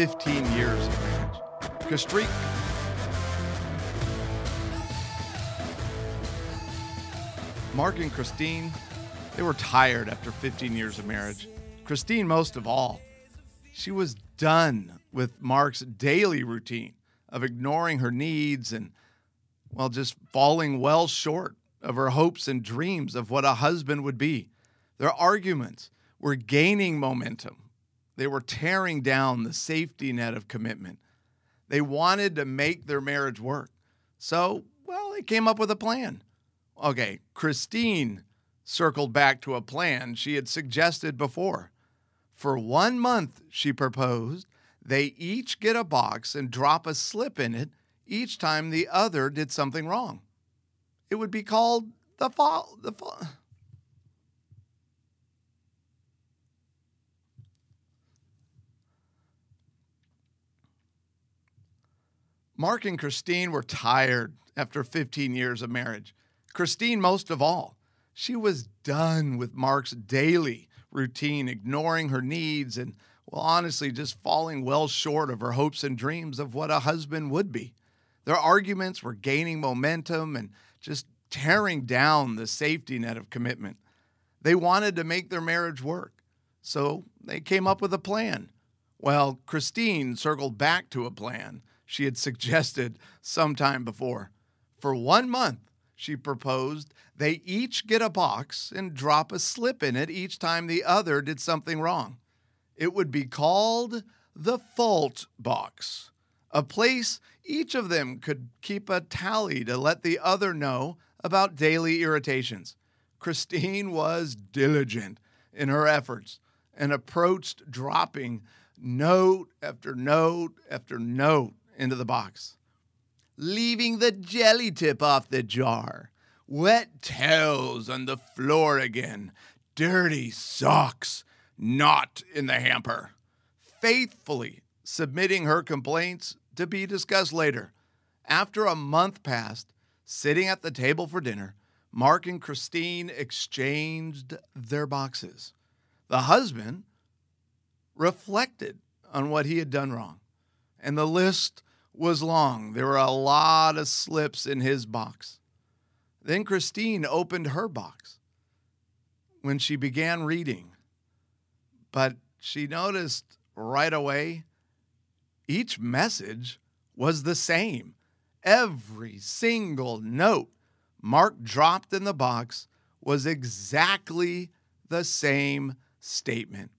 Christine retired after 15 years of marriage. Mark and Christine, they were tired after 15 years of marriage. Christine, most of all, she was done with Mark's daily routine of ignoring her needs and, well, just falling well short of her hopes and dreams of what a husband would be. Their arguments were gaining momentum, they were tearing down the safety net of commitment. They wanted to make their marriage work. So, well, they came up with a plan. Okay, Christine circled back to a plan she had suggested before. For one month, she proposed, they each get a box and drop a slip in it each time the other did something wrong. It would be called the fall. The fall. Mark and Christine were tired after 15 years of marriage. Christine, most of all, she was done with Mark's daily routine, ignoring her needs and, well, honestly, just falling well short of her hopes and dreams of what a husband would be. Their arguments were gaining momentum and just tearing down the safety net of commitment. They wanted to make their marriage work, so they came up with a plan. Well, Christine circled back to a plan she had suggested sometime before. For one month, she proposed they each get a box and drop a slip in it each time the other did something wrong. It would be called the fault box, a place each of them could keep a tally to let the other know about daily irritations. Christine was diligent in her efforts and approached dropping note after note after note into the box leaving the jelly tip off the jar. Wet towels on the floor again. Dirty socks not in the hamper. Faithfully submitting her complaints to be discussed later. After a month passed, sitting at the table for dinner, Mark and Christine exchanged their boxes. The husband reflected on what he had done wrong, and the list was long. There were a lot of slips in his box. Then Christine opened her box when she began reading, but she noticed right away each message was the same. Every single note Mark dropped in the box was exactly the same statement.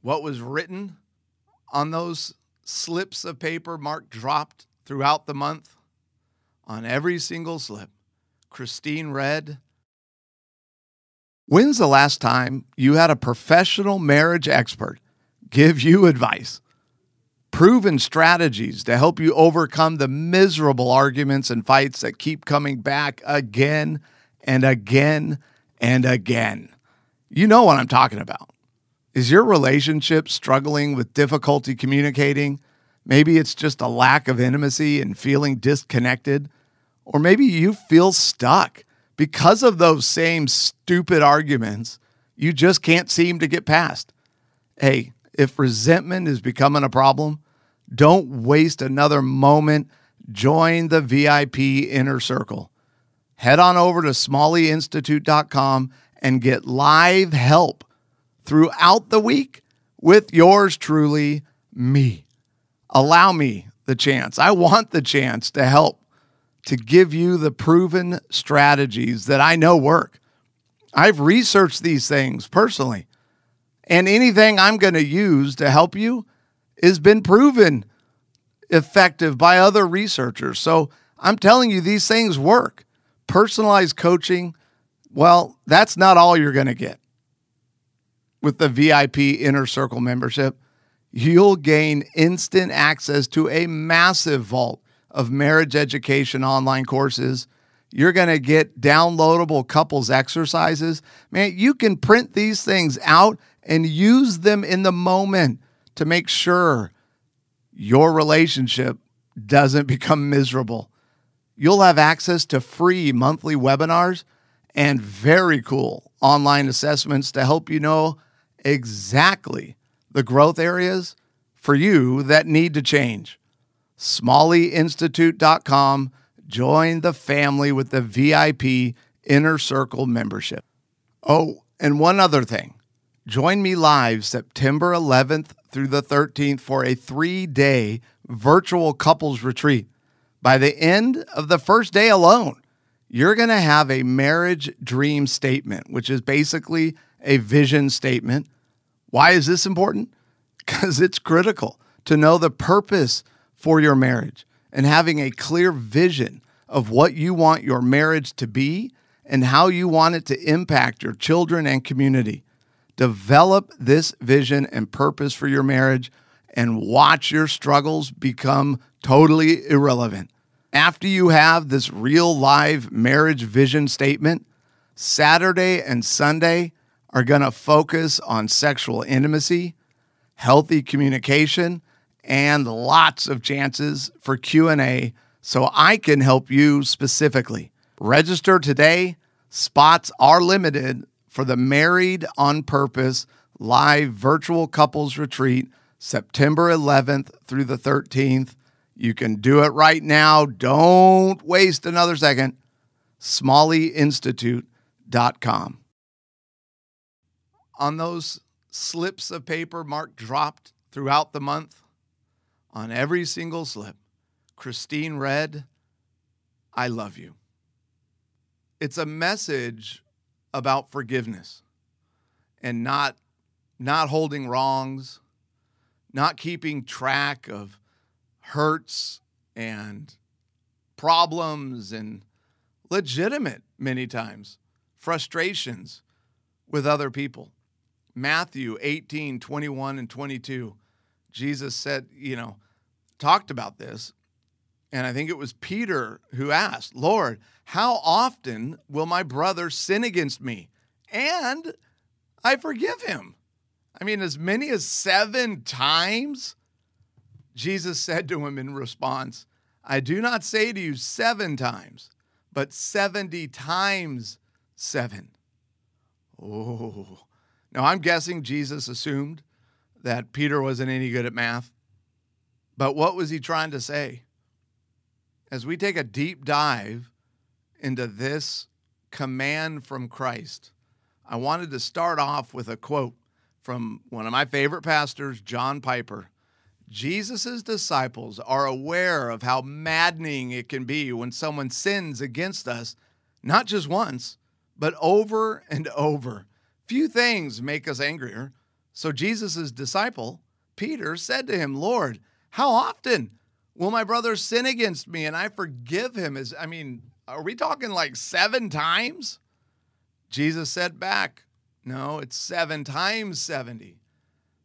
What was written on those slips of paper Mark dropped throughout the month. On every single slip, Christine read, When's the last time you had a professional marriage expert give you advice? Proven strategies to help you overcome the miserable arguments and fights that keep coming back again and again and again. You know what I'm talking about. Is your relationship struggling with difficulty communicating? Maybe it's just a lack of intimacy and feeling disconnected. Or maybe you feel stuck because of those same stupid arguments you just can't seem to get past. Hey, if resentment is becoming a problem, don't waste another moment. Join the VIP inner circle. Head on over to smalleyinstitute.com and get live help throughout the week with yours truly, me. Allow me the chance. I want the chance to help to give you the proven strategies that I know work. I've researched these things personally, and anything I'm going to use to help you has been proven effective by other researchers. So I'm telling you, these things work. Personalized coaching, well, that's not all you're going to get with the VIP Inner Circle membership, you'll gain instant access to a massive vault of marriage education online courses. You're going to get downloadable couples exercises. Man, you can print these things out and use them in the moment to make sure your relationship doesn't become miserable. You'll have access to free monthly webinars and very cool online assessments to help you know exactly the growth areas for you that need to change. SmalleyInstitute.com. Join the family with the VIP Inner Circle membership. Oh, and one other thing. Join me live September 11th through the 13th for a three day virtual couples retreat. By the end of the first day alone, you're going to have a marriage dream statement, which is basically a vision statement. Why is this important? Because it's critical to know the purpose for your marriage and having a clear vision of what you want your marriage to be and how you want it to impact your children and community. Develop this vision and purpose for your marriage and watch your struggles become totally irrelevant. After you have this real live marriage vision statement, Saturday and Sunday are going to focus on sexual intimacy, healthy communication, and lots of chances for Q&A so I can help you specifically. Register today. Spots are limited for the Married on Purpose live virtual couples retreat September 11th through the 13th. You can do it right now. Don't waste another second. SmalleyInstitute.com. On those slips of paper Mark dropped throughout the month, on every single slip, Christine read, I love you. It's a message about forgiveness and not, not holding wrongs, not keeping track of hurts and problems and legitimate, many times, frustrations with other people. Matthew 18, 21, and 22, Jesus said, you know, talked about this. And I think it was Peter who asked, Lord, how often will my brother sin against me? And I forgive him. I mean, as many as seven times? Jesus said to him in response, I do not say to you seven times, but 70 times seven. Oh. Now, I'm guessing Jesus assumed that Peter wasn't any good at math. But what was he trying to say? As we take a deep dive into this command from Christ, I wanted to start off with a quote from one of my favorite pastors, John Piper. Jesus' disciples are aware of how maddening it can be when someone sins against us, not just once, but over and over. Few things make us angrier. So Jesus' disciple, Peter, said to him, Lord, how often will my brother sin against me and I forgive him? Is I mean, are we talking like seven times? Jesus said back, No, it's seven times 70.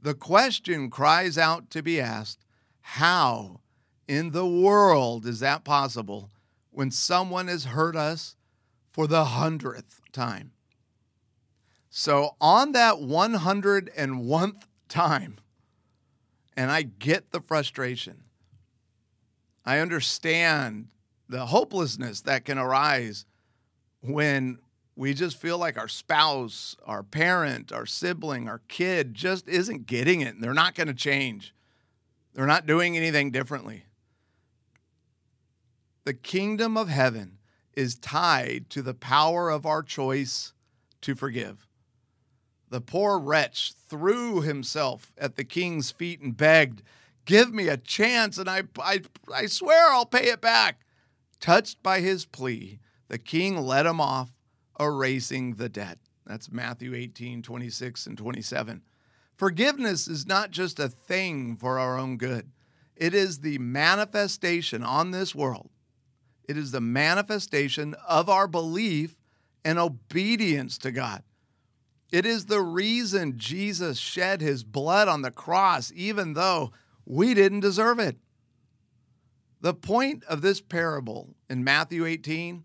The question cries out to be asked how in the world is that possible when someone has hurt us for the hundredth time? So, on that 101th time, and I get the frustration. I understand the hopelessness that can arise when we just feel like our spouse, our parent, our sibling, our kid just isn't getting it and they're not going to change. They're not doing anything differently. The kingdom of heaven is tied to the power of our choice to forgive. The poor wretch threw himself at the king's feet and begged, Give me a chance, and I, I, I swear I'll pay it back. Touched by his plea, the king let him off, erasing the debt. That's Matthew 18, 26 and 27. Forgiveness is not just a thing for our own good, it is the manifestation on this world. It is the manifestation of our belief and obedience to God. It is the reason Jesus shed his blood on the cross, even though we didn't deserve it. The point of this parable in Matthew 18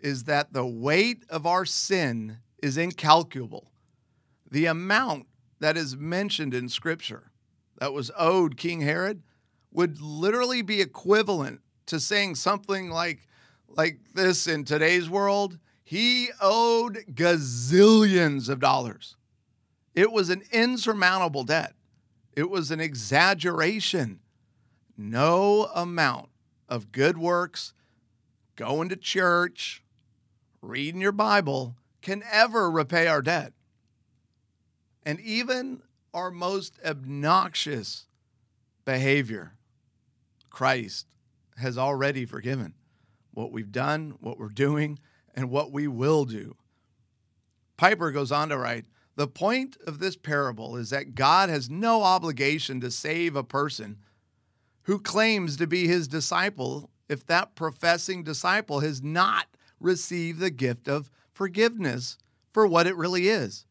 is that the weight of our sin is incalculable. The amount that is mentioned in Scripture that was owed King Herod would literally be equivalent to saying something like, like this in today's world he owed gazillions of dollars. It was an insurmountable debt. It was an exaggeration. No amount of good works, going to church, reading your Bible can ever repay our debt. And even our most obnoxious behavior, Christ has already forgiven what we've done, what we're doing, and what we will do. Piper goes on to write The point of this parable is that God has no obligation to save a person who claims to be his disciple if that professing disciple has not received the gift of forgiveness for what it really is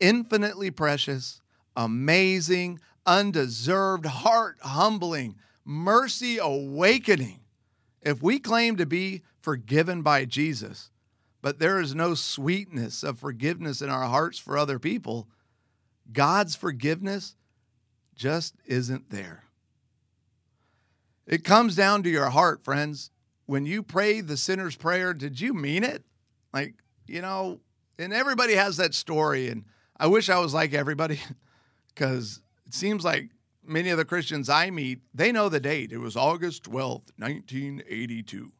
infinitely precious, amazing, undeserved, heart humbling, mercy awakening. If we claim to be forgiven by Jesus, but there is no sweetness of forgiveness in our hearts for other people, God's forgiveness just isn't there. It comes down to your heart, friends. When you pray the sinner's prayer, did you mean it? Like, you know, and everybody has that story. And I wish I was like everybody because it seems like many of the Christians I meet, they know the date. It was August 12th, 1982.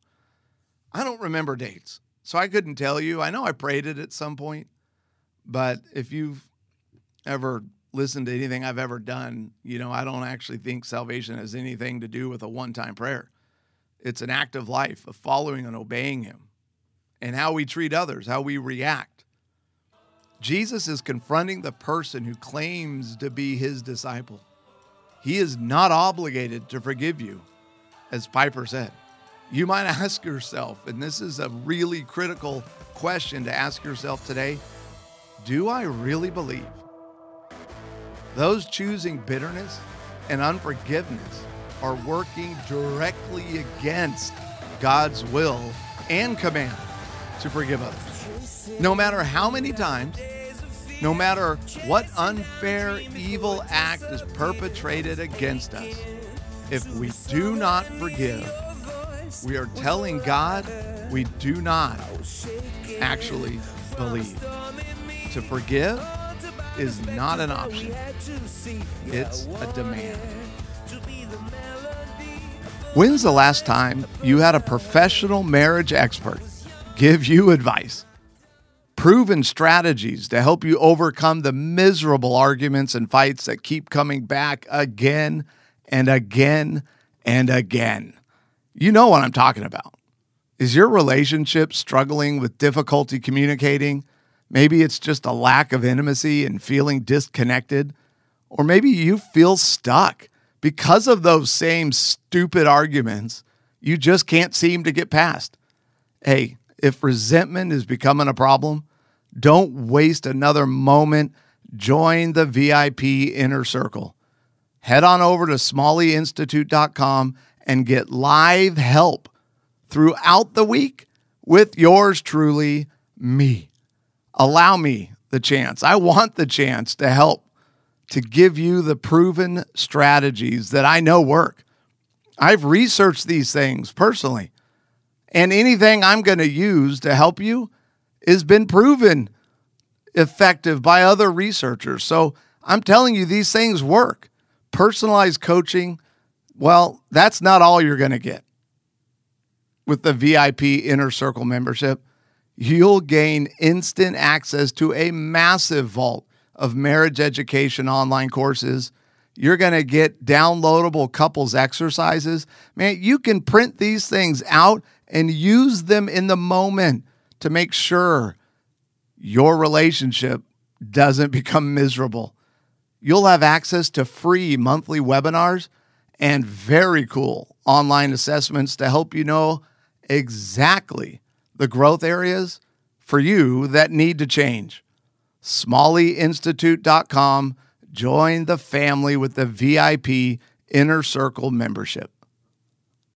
I don't remember dates, so I couldn't tell you. I know I prayed it at some point, but if you've ever listened to anything I've ever done, you know, I don't actually think salvation has anything to do with a one time prayer. It's an act of life, of following and obeying Him, and how we treat others, how we react. Jesus is confronting the person who claims to be His disciple. He is not obligated to forgive you, as Piper said. You might ask yourself, and this is a really critical question to ask yourself today do I really believe those choosing bitterness and unforgiveness are working directly against God's will and command to forgive others. No matter how many times, no matter what unfair, evil act is perpetrated against us, if we do not forgive, we are telling God we do not actually believe. To forgive is not an option, it's a demand. When's the last time you had a professional marriage expert give you advice? Proven strategies to help you overcome the miserable arguments and fights that keep coming back again and again and again. You know what I'm talking about. Is your relationship struggling with difficulty communicating? Maybe it's just a lack of intimacy and feeling disconnected. Or maybe you feel stuck because of those same stupid arguments you just can't seem to get past. Hey, if resentment is becoming a problem, don't waste another moment. Join the VIP inner circle. Head on over to smalleyinstitute.com and get live help throughout the week with yours truly, me allow me the chance. I want the chance to help to give you the proven strategies that I know work. I've researched these things personally, and anything I'm going to use to help you has been proven effective by other researchers. So I'm telling you, these things work. Personalized coaching, well, that's not all you're going to get with the VIP Inner Circle membership you'll gain instant access to a massive vault of marriage education online courses. You're going to get downloadable couples exercises. Man, you can print these things out and use them in the moment to make sure your relationship doesn't become miserable. You'll have access to free monthly webinars and very cool online assessments to help you know exactly the growth areas for you that need to change. SmalleyInstitute.com. Join the family with the VIP Inner Circle membership.